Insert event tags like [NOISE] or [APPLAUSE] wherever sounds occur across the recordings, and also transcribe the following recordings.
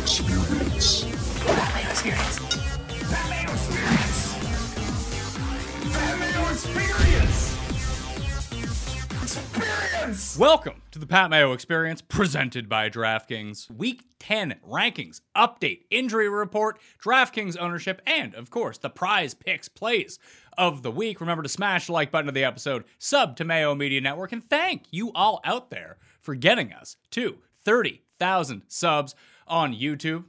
Experience. Pat Mayo Experience. Pat Mayo Experience. Pat Mayo Experience. Experience. Welcome to the Pat Mayo Experience presented by DraftKings. Week 10 rankings, update, injury report, DraftKings ownership, and of course, the prize picks plays of the week. Remember to smash the like button of the episode, sub to Mayo Media Network, and thank you all out there for getting us to 30,000 subs on YouTube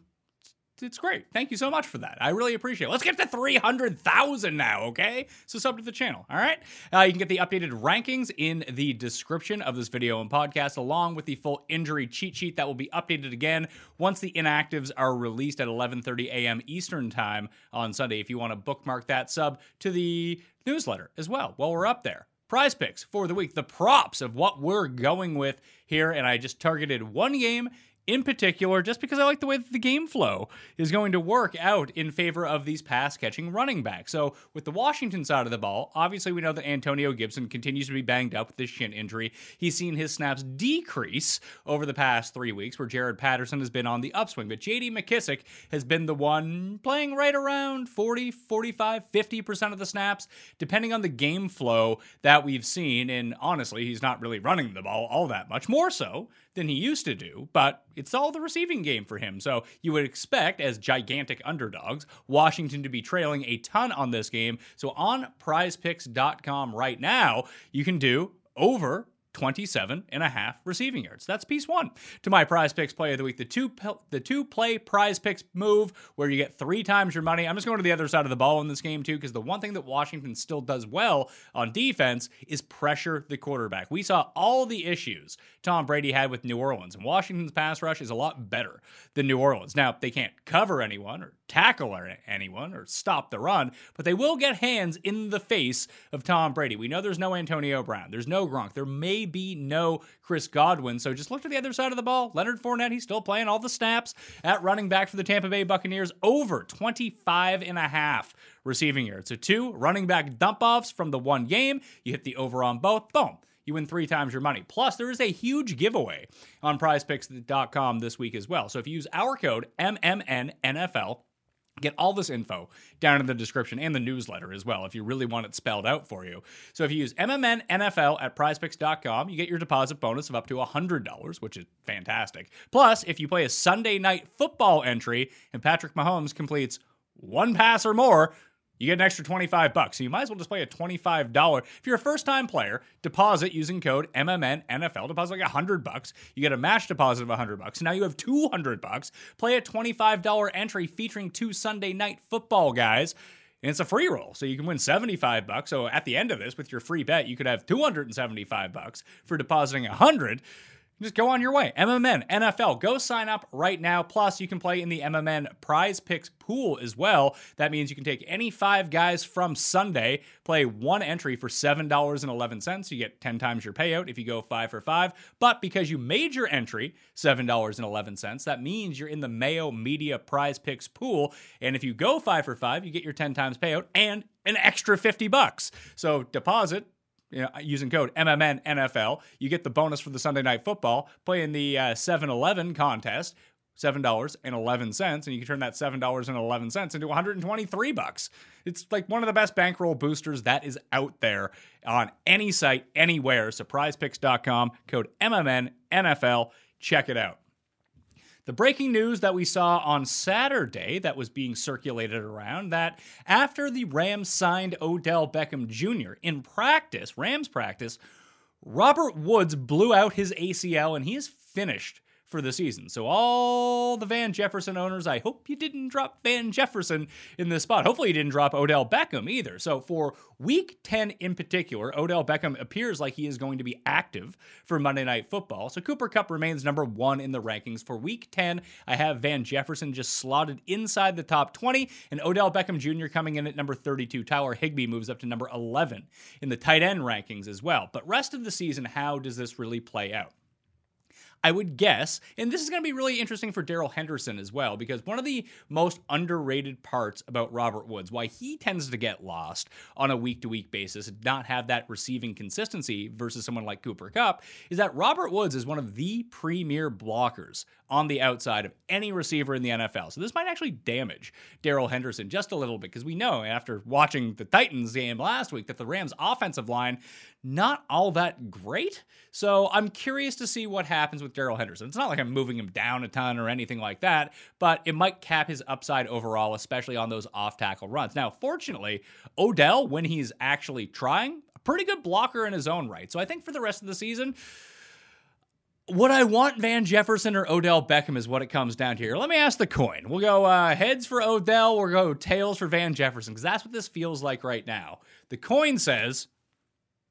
it's great. Thank you so much for that. I really appreciate it. Let's get to 300,000 now, okay? So sub to the channel, all right? Uh, you can get the updated rankings in the description of this video and podcast, along with the full injury cheat sheet that will be updated again once the inactives are released at 11:30 a.m. Eastern time on Sunday. If you want to bookmark that, sub to the newsletter as well while we're up there prize picks for the week, the props of what we're going with here. And I just targeted one game in particular, just because I like the way that the game flow is going to work out in favor of these pass catching running backs. So, with the Washington side of the ball, obviously we know that Antonio Gibson continues to be banged up with this shin injury. He's seen his snaps decrease over the past three weeks, where Jaret Patterson has been on the upswing. But JD McKissic has been the one playing right around 40, 45, 50% of the snaps, depending on the game flow that we've seen. And honestly, he's not really running the ball all that much, more so than he used to do, but it's all the receiving game for him. So you would expect, as gigantic underdogs, Washington to be trailing a ton on this game. So on prizepicks.com right now, you can do over 27 and a half receiving yards. That's piece one. To my prize picks play of the week, the two the two play prize picks move where you get three times your money. I'm just going to the other side of the ball in this game too, because the one thing that Washington still does well on defense is pressure the quarterback. We saw all the issues Tom Brady had with New Orleans, and Washington's pass rush is a lot better than New Orleans. Now they can't cover anyone or tackle anyone or stop the run, but they will get hands in the face of Tom Brady. We know there's no Antonio Brown, there's no Gronk, there may be no Chris Godwin. So just look to the other side of the ball. Leonard Fournette, he's still playing all the snaps at running back for the Tampa Bay Buccaneers, over 25 and a half receiving yards. So two running back dump offs from the one game. You hit the over on both. Boom you win three times your money. Plus, there is a huge giveaway on prizepicks.com this week as well. So if you use our code MMNNFL, Get all this info down in the description and the newsletter as well if you really want it spelled out for you. So if you use MMN NFL at prizepicks.com, you get your deposit bonus of up to $100, which is fantastic. Plus, if you play a Sunday night football entry and Patrick Mahomes completes one pass or more, you get an extra 25 bucks. So you might as well just play a $25. If you're a first time player, deposit using code MMN NFL. Deposit like 100 bucks. You get a match deposit of 100 bucks. Now you have 200 bucks. Play a $25 entry featuring two Sunday night football guys. And it's a free roll, so you can win 75 bucks. So at the end of this, with your free bet, you could have 275 bucks for depositing 100 just go on your way. MMN, NFL, go sign up right now. Plus, you can play in the MMN prize picks pool as well. That means you can take any five guys from Sunday, play one entry for $7.11. You get 10 times your payout if you go five for five. But because you made your entry $7.11, that means you're in the Mayo Media prize picks pool. And if you go five for five, you get your 10 times payout and an extra 50 bucks. So deposit you know, using code MMN NFL, you get the bonus for the Sunday Night Football. Play in the uh, 7 Eleven contest, $7.11, and you can turn that $7.11 into 123 bucks. It's like one of the best bankroll boosters that is out there on any site, anywhere. SurprisePicks.com, code MMN NFL. Check it out. The breaking news that we saw on Saturday that was being circulated around that after the Rams signed Odell Beckham Jr. in practice, Rams practice, Robert Woods blew out his ACL and he is finished for the season. So all the Van Jefferson owners, I hope you didn't drop Van Jefferson in this spot. Hopefully you didn't drop Odell Beckham either. So for week 10 in particular, Odell Beckham appears like he is going to be active for Monday Night Football. So Cooper Kupp remains number 1 in the rankings for week 10. I have Van Jefferson just slotted inside the top 20 and Odell Beckham Jr. coming in at number 32. Tyler Higbee moves up to number 11 in the tight end rankings as well. But rest of the season, how does this really play out? I would guess, and this is going to be really interesting for Darrell Henderson as well, because one of the most underrated parts about Robert Woods, why he tends to get lost on a week to week basis and not have that receiving consistency versus someone like Cooper Kupp, is that Robert Woods is one of the premier blockers on the outside of any receiver in the NFL. So this might actually damage Darrell Henderson just a little bit because we know after watching the Titans game last week that the Rams offensive line not all that great. So I'm curious to see what happens with Darrell Henderson. It's not like I'm moving him down a ton or anything like that, but it might cap his upside overall, especially on those off tackle runs. Now, fortunately, Odell, when he's actually trying, a pretty good blocker in his own right. So I think for the rest of the season, would I want Van Jefferson or Odell Beckham is what it comes down to here. Let me ask the coin. We'll go uh, heads for Odell, we'll go tails for Van Jefferson, because that's what this feels like right now. The coin says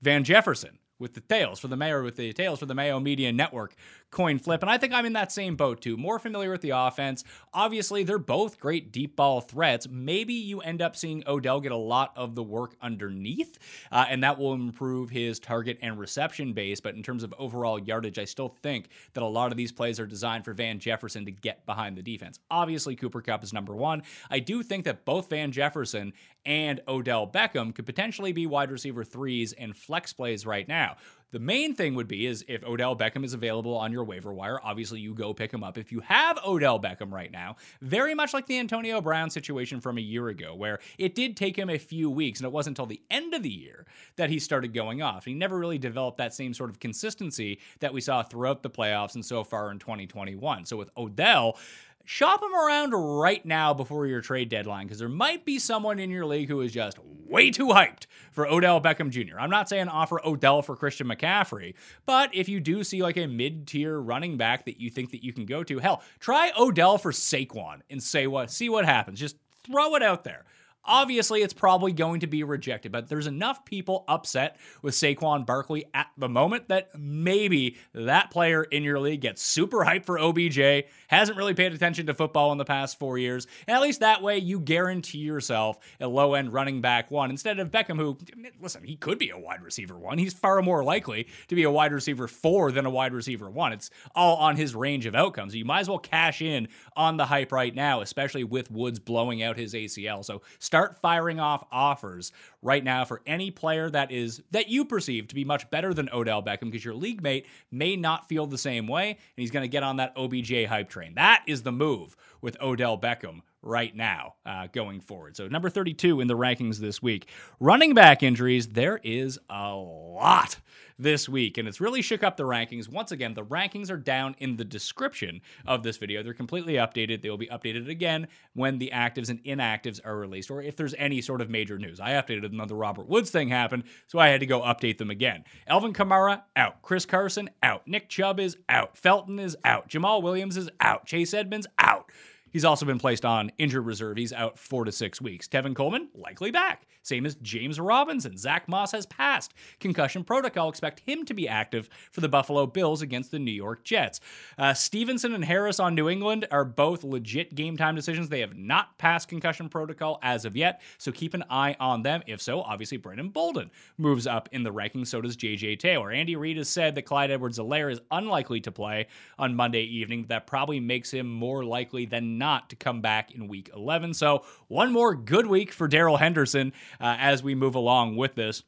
Van Jefferson with the tails for the mayor with the tails for the Mayo Media Network coin flip. And I think I'm in that same boat too. More familiar with the offense. Obviously, they're both great deep ball threats. Maybe you end up seeing Odell get a lot of the work underneath, uh, and that will improve his target and reception base. But in terms of overall yardage, I still think that a lot of these plays are designed for Van Jefferson to get behind the defense. Obviously, Cooper Kupp is number one. I do think that both Van Jefferson and Odell Beckham could potentially be wide receiver threes and flex plays right now. The main thing would be is if Odell Beckham is available on your waiver wire, obviously you go pick him up. If you have Odell Beckham right now, very much like the Antonio Brown situation from a year ago, where it did take him a few weeks, and it wasn't until the end of the year that he started going off. He never really developed that same sort of consistency that we saw throughout the playoffs and so far in 2021. So with Odell, shop him around right now before your trade deadline because there might be someone in your league who is just way too hyped for Odell Beckham Jr. I'm not saying offer Odell for Christian McCaffrey, but if you do see like a mid-tier running back that you think that you can go to, hell, try Odell for Saquon and say what see what happens. Just throw it out there. Obviously, it's probably going to be rejected, but there's enough people upset with Saquon Barkley at the moment that maybe that player in your league gets super hyped for OBJ, hasn't really paid attention to football in the past four years, and at least that way you guarantee yourself a low end running back one instead of Beckham, who, listen, he could be a wide receiver one. He's far more likely to be a wide receiver four than a wide receiver one. It's all on his range of outcomes. You might as well cash in on the hype right now, especially with Woods blowing out his ACL. So, start firing off offers right now for any player that is that you perceive to be much better than Odell Beckham because your league mate may not feel the same way and he's going to get on that OBJ hype train. That is the move with Odell Beckham right now uh, going forward. So, number 32 in the rankings this week. Running back injuries, there is a lot this week, and it's really shook up the rankings. Once again, the rankings are down in the description of this video. They're completely updated. They will be updated again when the actives and inactives are released, or if there's any sort of major news. I updated them when the Robert Woods thing happened, so I had to go update them again. Alvin Kamara, out. Chris Carson, out. Nick Chubb is out. Felton is out. Jamaal Williams is out. Chase Edmonds, out. He's also been placed on injured reserve. He's out four to six weeks. Tevin Coleman, likely back. Same as James Robinson. Zach Moss has passed concussion protocol. Expect him to be active for the Buffalo Bills against the New York Jets. Uh, Stevenson and Harris on New England are both legit game time decisions. They have not passed concussion protocol as of yet, so keep an eye on them. If so, obviously Brandon Bolden moves up in the rankings. So does JJ Taylor. Andy Reid has said that Clyde Edwards-Helaire is unlikely to play on Monday evening. That probably makes him more likely than not to come back in week 11. So, one more good week for Darrell Henderson Uh, as we move along with this.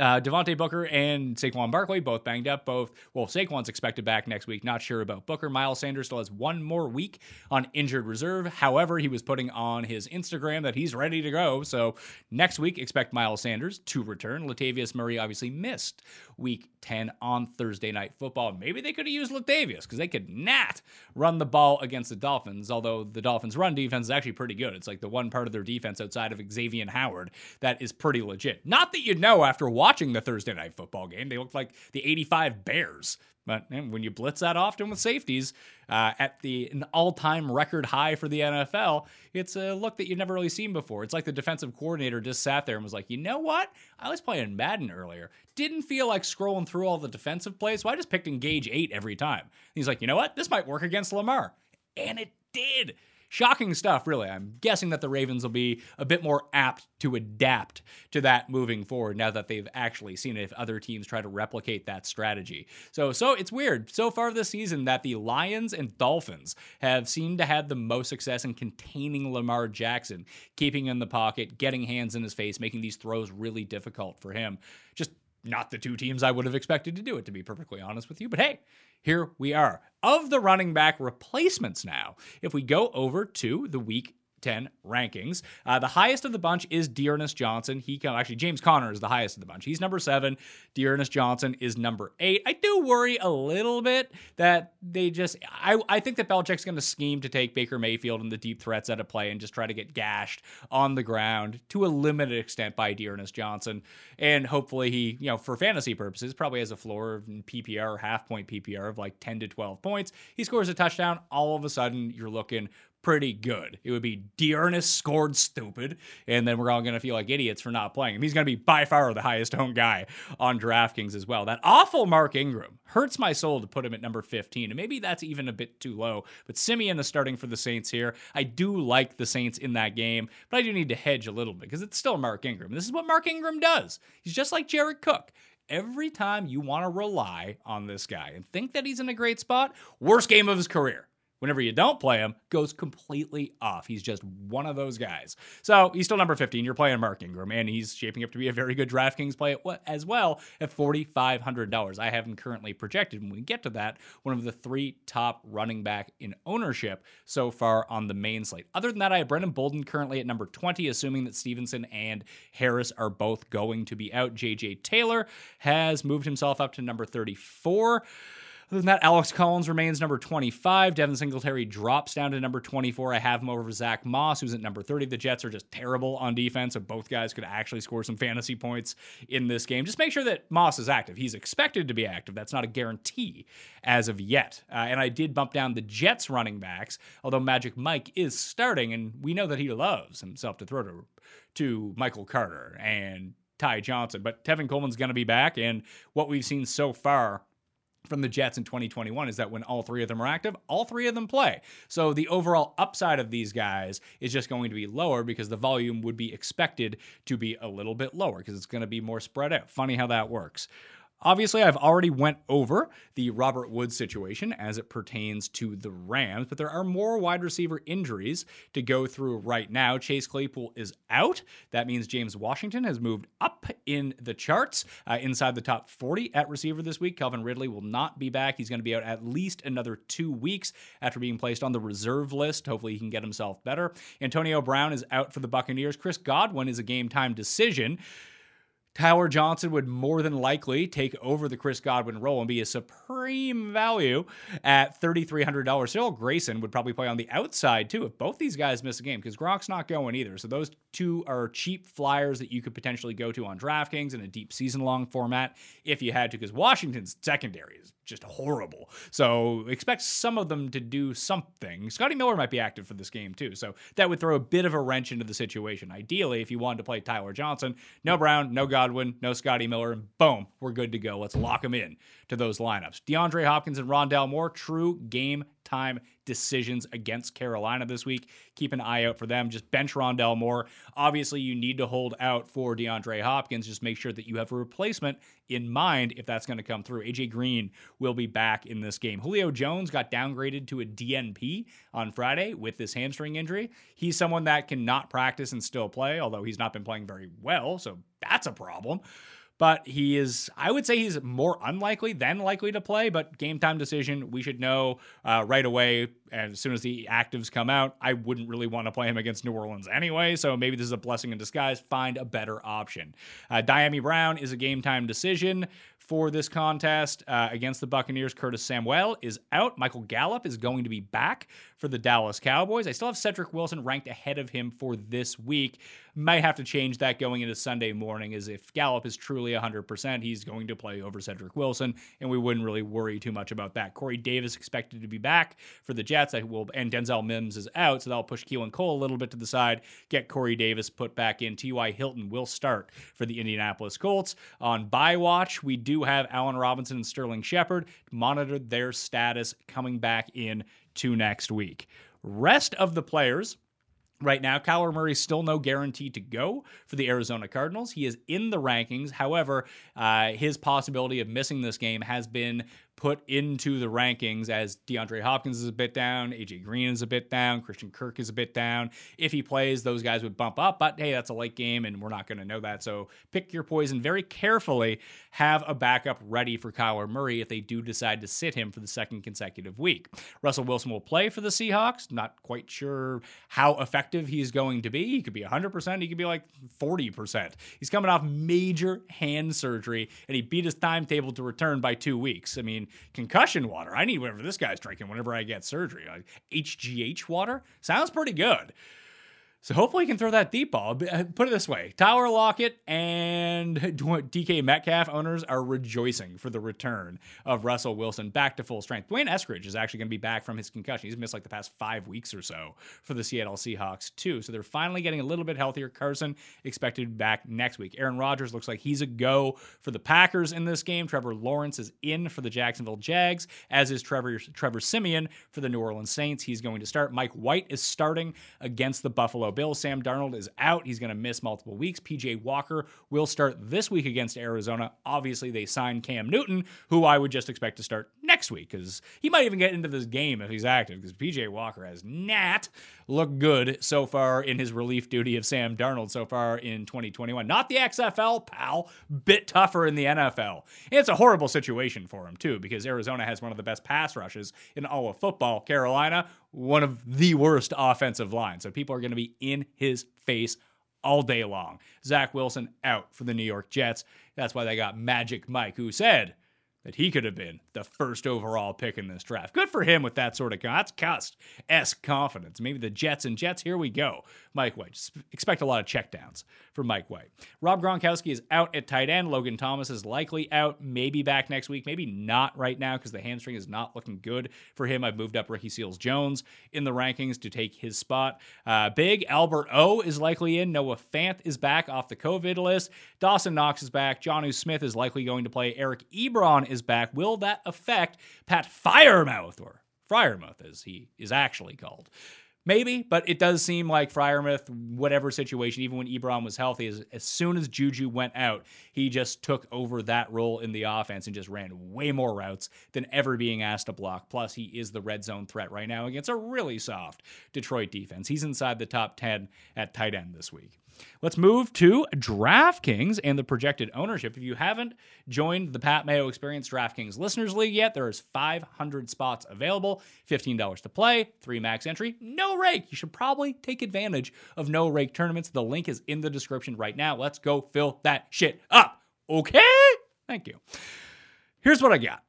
Uh, Devontae Booker and Saquon Barkley both banged up. Both, well, Saquon's expected back next week. Not sure about Booker. Miles Sanders still has one more week on injured reserve. However, he was putting on his Instagram that he's ready to go. So next week, expect Miles Sanders to return. Latavius Murray obviously missed week 10 on Thursday night football. Maybe they could have used Latavius because they could not run the ball against the Dolphins, although the Dolphins' run defense is actually pretty good. It's like the one part of their defense outside of Xavier Howard that is pretty legit. Not that you'd know after watching watching the Thursday night football game. They looked like the 85 Bears. But when you blitz that often with safeties uh, at the an all-time record high for the NFL, it's a look that you've never really seen before. It's like the defensive coordinator just sat there and was like, you know what? I was playing Madden earlier. Didn't feel like scrolling through all the defensive plays, so I just picked engage eight every time. And he's like, you know what? This might work against Lamar. And it did. Shocking stuff, really. I'm guessing that the Ravens will be a bit more apt to adapt to that moving forward now that they've actually seen it if other teams try to replicate that strategy. So, so it's weird so far this season that the Lions and Dolphins have seemed to have the most success in containing Lamar Jackson, keeping him in the pocket, getting hands in his face, making these throws really difficult for him. Just not the two teams I would have expected to do it, to be perfectly honest with you. But hey, here we are. Of the running back replacements now, if we go over to the week 10 rankings. Uh, the highest of the bunch is D'Ernest Johnson. He come actually James Conner is the highest of the bunch. He's number seven. D'Ernest Johnson is number eight. I do worry a little bit that they just I, I think that Belichick's going to scheme to take Baker Mayfield and the deep threats out of play and just try to get gashed on the ground to a limited extent by D'Ernest Johnson. And hopefully he, you know, for fantasy purposes, probably has a floor of PPR, half point PPR of like 10 to 12 points. He scores a touchdown. All of a sudden, you're looking pretty good. It would be D'Ernest scored stupid, and then we're all going to feel like idiots for not playing him. He's going to be by far the highest owned guy on DraftKings as well. That awful Mark Ingram hurts my soul to put him at number 15, and maybe that's even a bit too low. But Siemian is starting for the Saints here. I do like the Saints in that game, but I do need to hedge a little bit because it's still Mark Ingram. This is what Mark Ingram does. He's just like Jared Cook every time you want to rely on this guy and think that he's in a great spot, worst game of his career whenever you don't play him, goes completely off. He's just one of those guys. So he's still number 15. You're playing Mark Ingram, and he's shaping up to be a very good DraftKings play as well at $4,500. I have him currently projected when we get to that, one of the three top running back in ownership so far on the main slate. Other than that, I have Brandon Bolden currently at number 20, assuming that Stevenson and Harris are both going to be out. JJ Taylor has moved himself up to number 34. Other than that, Alex Collins remains number 25. Devin Singletary drops down to number 24. I have him over Zach Moss, who's at number 30. The Jets are just terrible on defense, so both guys could actually score some fantasy points in this game. Just make sure that Moss is active. He's expected to be active. That's not a guarantee as of yet. Uh, and I did bump down the Jets running backs, although Magic Mike is starting, and we know that he loves himself to throw to, to Michael Carter and Ty Johnson. But Tevin Coleman's going to be back, and what we've seen so far from the Jets in 2021 is that when all three of them are active, all three of them play. So the overall upside of these guys is just going to be lower because the volume would be expected to be a little bit lower because it's going to be more spread out. Funny how that works. Obviously, I've already went over the Robert Woods situation as it pertains to the Rams, but there are more wide receiver injuries to go through right now. Chase Claypool is out. That means James Washington has moved up in the charts uh, inside the top 40 at receiver this week. Calvin Ridley will not be back. He's going to be out at least another two weeks after being placed on the reserve list. Hopefully, he can get himself better. Antonio Brown is out for the Buccaneers. Chris Godwin is a game time decision. Tyler Johnson would more than likely take over the Chris Godwin role and be a supreme value at $3,300. Cyril Grayson would probably play on the outside too if both these guys miss a game because Gronk's not going either. So those two are cheap flyers that you could potentially go to on DraftKings in a deep season long format if you had to because Washington's secondary is just horrible. So expect some of them to do something. Scotty Miller might be active for this game too. So that would throw a bit of a wrench into the situation. Ideally, if you wanted to play Tyler Johnson, no Brown, no Godwin, no Scotty Miller, and boom, we're good to go. Let's lock them in to those lineups. DeAndre Hopkins and Rondale Moore, true game time decisions against Carolina this week. Keep an eye out for them. Just bench Rondale Moore. Obviously, you need to hold out for DeAndre Hopkins. Just make sure that you have a replacement in mind if that's going to come through. AJ Green will be back in this game. Julio Jones got downgraded to a DNP on Friday with this hamstring injury. He's someone that cannot practice and still play, although he's not been playing very well, so that's a problem but he is, I would say he's more unlikely than likely to play, but game time decision, we should know uh, right away. And as soon as the actives come out, I wouldn't really want to play him against New Orleans anyway. So maybe this is a blessing in disguise. Find a better option. Uh, Dyami Brown is a game time decision for this contest uh, against the Buccaneers. Curtis Samuel is out. Michael Gallup is going to be back for the Dallas Cowboys. I still have Cedric Wilson ranked ahead of him for this week. Might have to change that going into Sunday morning, as if Gallup is truly 100%, he's going to play over Cedric Wilson, and we wouldn't really worry too much about that. Corey Davis expected to be back for the Jets. I will, and Denzel Mims is out, so that'll push Keelan Cole a little bit to the side, get Corey Davis put back in. T.Y. Hilton will start for the Indianapolis Colts. On bye watch, we do have Allen Robinson and Sterling Shepard. Monitor their status coming back in to next week. Rest of the players. Right now, Kyler Murray is still no guarantee to go for the Arizona Cardinals. He is in the rankings. However, uh, his possibility of missing this game has been put into the rankings as DeAndre Hopkins is a bit down, AJ Green is a bit down, Christian Kirk is a bit down. If he plays, those guys would bump up, but hey, that's a late game and we're not going to know that. So pick your poison very carefully. Have a backup ready for Kyler Murray if they do decide to sit him for the second consecutive week. Russell Wilson will play for the Seahawks. Not quite sure how effective he's going to be. He could be 100%, he could be like 40%. He's coming off major hand surgery and he beat his timetable to return by two weeks. I mean, concussion water. I need whatever this guy's drinking whenever I get surgery. Like HGH water sounds pretty good. So hopefully he can throw that deep ball. Uh, put it this way Tyler Lockett and [LAUGHS] DK Metcalf owners are rejoicing for the return of Russell Wilson back to full strength. D'Wayne Eskridge is actually going to be back from his concussion. He's missed like the past five weeks or so for the Seattle Seahawks, too. So they're finally getting a little bit healthier. Carson expected back next week. Aaron Rodgers looks like he's a go for the Packers in this game. Trevor Lawrence is in for the Jacksonville Jags, as is Trevor, Trevor Siemian for the New Orleans Saints. He's going to start. Mike White is starting against the Buffalo Bill. Sam Darnold is out. He's going to miss multiple weeks. PJ Walker will start this week against Arizona. Obviously, they signed Cam Newton, who I would just expect to start next week because he might even get into this game if he's active because PJ Walker has not looked good so far in his relief duty of Sam Darnold so far in 2021. Not the XFL, pal. Bit tougher in the NFL. It's a horrible situation for him, too, because Arizona has one of the best pass rushes in all of football. Carolina, one of the worst offensive lines. So people are going to be in his face all day long. Zach Wilson out for the New York Jets. That's why they got Magic Mike, who said that he could have been the first overall pick in this draft. Good for him with that sort of that's Cust s confidence. Maybe the Jets and Jets. Here we go. Mike White. Just expect a lot of checkdowns for Mike White. Rob Gronkowski is out at tight end. Logan Thomas is likely out. Maybe back next week. Maybe not right now because the hamstring is not looking good for him. I've moved up Ricky Seals Jones in the rankings to take his spot. Uh, big Albert O is likely in. Noah Fant is back off the COVID list. Dawson Knox is back. Jonnu Smith is likely going to play. Eric Ebron is back. Will that affect Pat Freiermuth or Freiermuth as he is actually called? Maybe, but it does seem like Freiermuth, whatever situation, even when Ebron was healthy, as, as soon as Juju went out, he just took over that role in the offense and just ran way more routes than ever being asked to block. Plus, he is the red zone threat right now against a really soft Detroit defense. He's inside the top 10 at tight end this week. Let's move to DraftKings and the projected ownership. If you haven't joined the Pat Mayo Experience DraftKings Listeners League yet, there is 500 spots available, $15 to play, three max entry, no rake. You should probably take advantage of no rake tournaments. The link is in the description right now. Let's go fill that shit up. Okay? Thank you. Here's what I got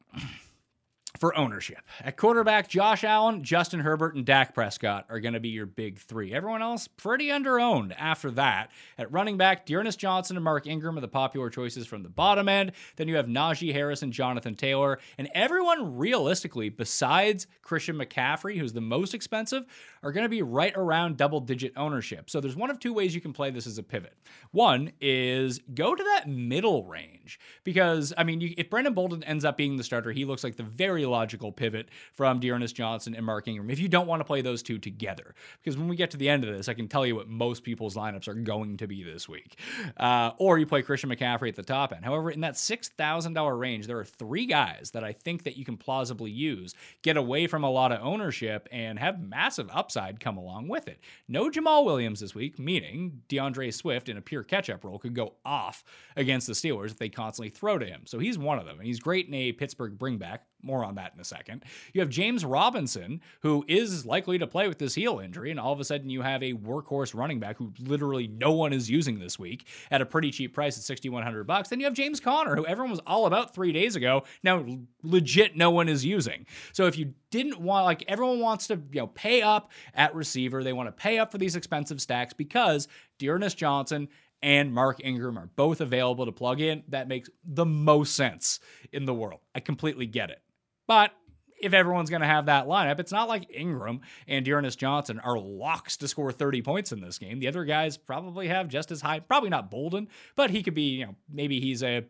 for ownership. At quarterback, Josh Allen, Justin Herbert, and Dak Prescott are going to be your big three. Everyone else pretty underowned after that. At running back, D'Ernest Johnson and Mark Ingram are the popular choices from the bottom end. Then you have Najee Harris and Jonathan Taylor. And everyone realistically, besides Christian McCaffrey, who's the most expensive, are going to be right around double digit ownership. So there's one of two ways you can play this as a pivot. One is go to that middle range because, I mean, you, if Brandon Bolden ends up being the starter, he looks like the very logical pivot from D'Ernest Johnson and Mark Ingram if you don't want to play those two together. Because when we get to the end of this, I can tell you what most people's lineups are going to be this week. Uh, or you play Christian McCaffrey at the top end. However, in that $6,000 range, there are three guys that I think that you can plausibly use, get away from a lot of ownership, and have massive upside come along with it. No Jamaal Williams this week, meaning D'Andre Swift in a pure catch-up role could go off against the Steelers if they constantly throw to him. So he's one of them, and he's great in a Pittsburgh bringback. More on that in a second. You have James Robinson, who is likely to play with this heel injury, and all of a sudden you have a workhorse running back who literally no one is using this week at a pretty cheap price at 6100 bucks. Then you have James Conner, who everyone was all about 3 days ago, now legit no one is using. So if you didn't want like everyone wants to, you know, pay up at receiver, they want to pay up for these expensive stacks because D'Ernest Johnson and Mark Ingram are both available to plug in. That makes the most sense in the world. I completely get it. But if everyone's going to have that lineup, it's not like Ingram and D'Ernest Johnson are locks to score 30 points in this game. The other guys probably have just as high, probably not Bolden, but he could be, you know, maybe he's a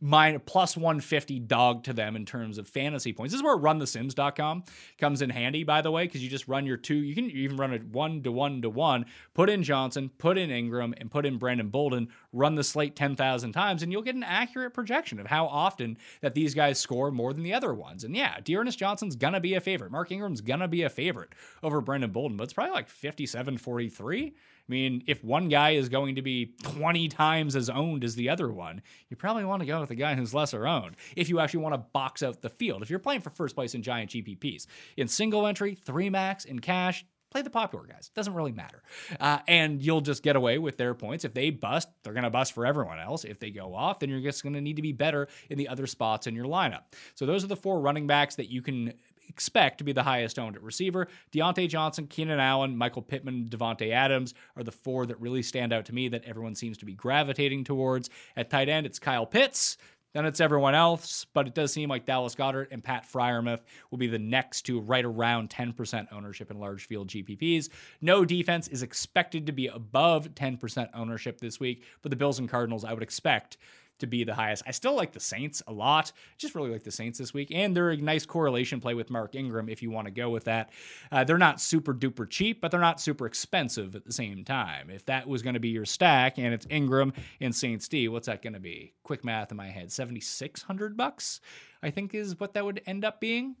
mine plus 150 dog to them in terms of fantasy points. This is where runthesims.com comes in handy, by the way, because you just run your two, you can even run it one to one to one, put in Johnson, put in Ingram, and put in Brandon Bolden, run the slate 10,000 times, and you'll get an accurate projection of how often that these guys score more than the other ones. And yeah, D'Ernest Johnson's gonna be a favorite. Mark Ingram's gonna be a favorite over Brandon Bolden, but it's probably like 57 43. I mean, if one guy is going to be 20 times as owned as the other one, you probably want to go with the guy who's lesser owned if you actually want to box out the field. If you're playing for first place in giant GPPs, in single entry, three max, in cash, play the popular guys. Doesn't really matter. Uh, and you'll just get away with their points. If they bust, they're going to bust for everyone else. If they go off, then you're just going to need to be better in the other spots in your lineup. So those are the four running backs that you can expect to be the highest owned at receiver. Diontae Johnson, Keenan Allen, Michael Pittman, Davante Adams are the four that really stand out to me that everyone seems to be gravitating towards. At tight end, it's Kyle Pitts. Then it's everyone else, but it does seem like Dallas Goedert and Pat Freiermuth will be the next to right around 10% ownership in large field GPPs. No defense is expected to be above 10% ownership this week, but the Bills and Cardinals, I would expect to be the highest. I still like the Saints a lot. Just really like the Saints this week. And they're a nice correlation play with Mark Ingram if you want to go with that. Uh, they're not super duper cheap, but they're not super expensive at the same time. If that was going to be your stack and it's Ingram and Saints D, what's that going to be? Quick math in my head 7600 bucks. I think is what that would end up being.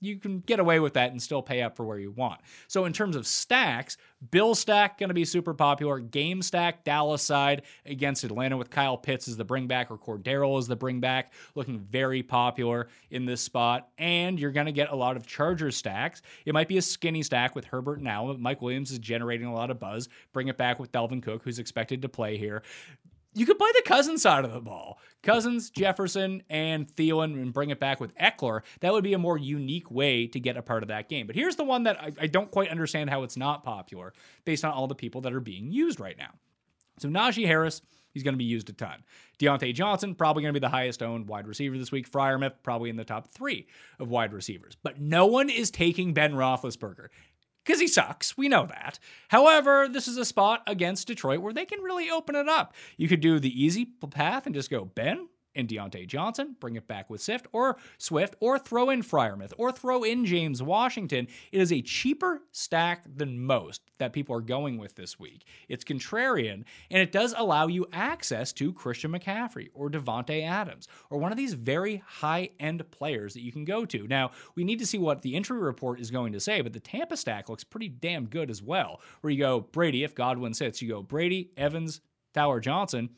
You can get away with that and still pay up for where you want. So in terms of stacks, Bill stack going to be super popular. Game stack Dallas side against Atlanta with Kyle Pitts as the bring back or Cordero as the bring back, looking very popular in this spot. And you're going to get a lot of Charger stacks. It might be a skinny stack with Herbert now, but Mike Williams is generating a lot of buzz. Bring it back with Dalvin Cook, who's expected to play here you could play the Cousins side of the ball. Cousins, Jefferson, and Thielen, and bring it back with Ekeler. That would be a more unique way to get a part of that game. But here's the one that I, I don't quite understand how it's not popular based on all the people that are being used right now. So Najee Harris, he's going to be used a ton. Diontae Johnson, probably going to be the highest owned wide receiver this week. Freiermuth, probably in the top three of wide receivers. But no one is taking Ben Roethlisberger because he sucks. We know that. However, this is a spot against Detroit where they can really open it up. You could do the easy path and just go Ben, and Diontae Johnson, bring it back with Swift or Swift, or throw in Freiermuth, or throw in James Washington. It is a cheaper stack than most that people are going with this week. It's contrarian, and it does allow you access to Christian McCaffrey or Davante Adams or one of these very high-end players that you can go to. Now, we need to see what the injury report is going to say, but the Tampa stack looks pretty damn good as well. Where you go Brady, if Godwin sits, you go Brady, Evans, Tyler Johnson.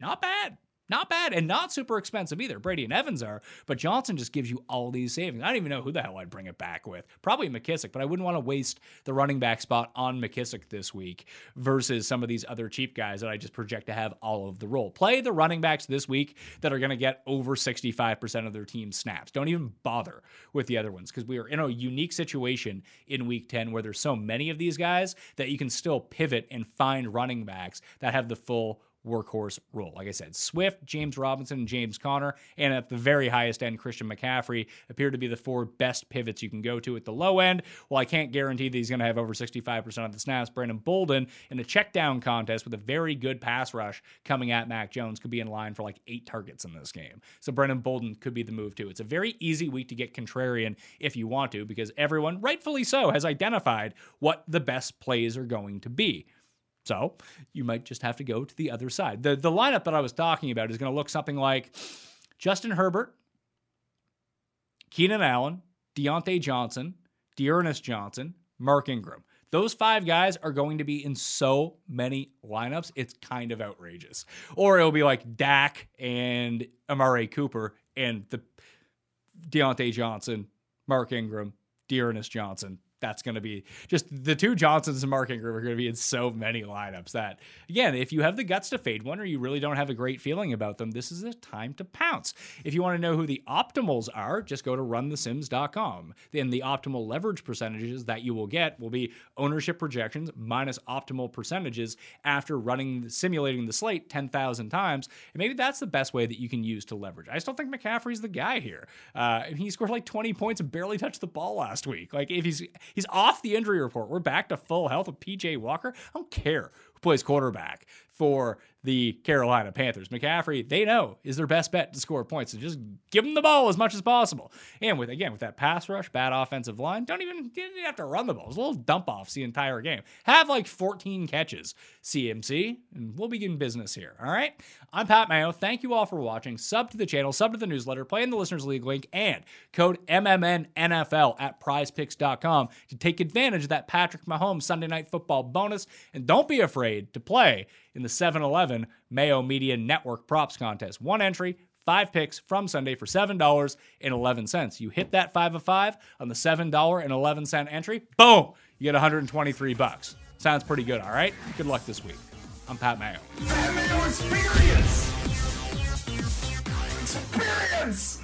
Not bad not bad and not super expensive either. Brady and Evans are, but Johnson just gives you all these savings. I don't even know who the hell I'd bring it back with. Probably McKissic, but I wouldn't want to waste the running back spot on McKissic this week versus some of these other cheap guys that I just project to have all of the role. Play the running backs this week that are going to get over 65% of their team snaps. Don't even bother with the other ones because we are in a unique situation in week 10 where there's so many of these guys that you can still pivot and find running backs that have the full workhorse role. Like I said, Swift, James Robinson, and James Conner, and at the very highest end, Christian McCaffrey appear to be the four best pivots you can go to at the low end. Well, I can't guarantee that he's going to have over 65% of the snaps. Brandon Bolden in a check down contest with a very good pass rush coming at Mac Jones could be in line for like eight targets in this game. So Brandon Bolden could be the move too. It's a very easy week to get contrarian if you want to, because everyone, rightfully so, has identified what the best plays are going to be. So you might just have to go to the other side. The, the lineup that I was talking about is going to look something like Justin Herbert, Keenan Allen, Diontae Johnson, D'Ernest Johnson, Mark Ingram. Those five guys are going to be in so many lineups. It's kind of outrageous. Or it'll be like Dak and Amari Cooper and the Diontae Johnson, Mark Ingram, D'Ernest Johnson, that's going to be just the two Johnsons and Mark Ingram are going to be in so many lineups that, again, if you have the guts to fade one or you really don't have a great feeling about them, this is a time to pounce. If you want to know who the optimals are, just go to runthesims.com. Then the optimal leverage percentages that you will get will be ownership projections minus optimal percentages after running, simulating the slate 10,000 times. And maybe that's the best way that you can use to leverage. I still think McCaffrey's the guy here. Uh, he scored like 20 points and barely touched the ball last week. Like if he's He's off the injury report. We're back to full health with PJ Walker. I don't care who plays quarterback for the Carolina Panthers. McCaffrey, they know, is their best bet to score points. So just give them the ball as much as possible. And with again with that pass rush, bad offensive line, don't even, even have to run the ball. It's a little dump offs the entire game. Have like 14 catches, CMC, and we'll begin business here. All right. I'm Pat Mayo. Thank you all for watching. Sub to the channel, sub to the newsletter, play in the Listeners League link, and code MMNNFL at prizepicks.com to take advantage of that Patrick Mahomes Sunday night football bonus. And don't be afraid to play in the 7 Eleven Mayo Media Network props contest. One entry, five picks from Sunday for $7.11. You hit that 5 of 5 on the $7.11 entry, boom, you get 123 bucks. Sounds pretty good, all right? Good luck this week. I'm Pat Mayo. Mayo Experience! Experience!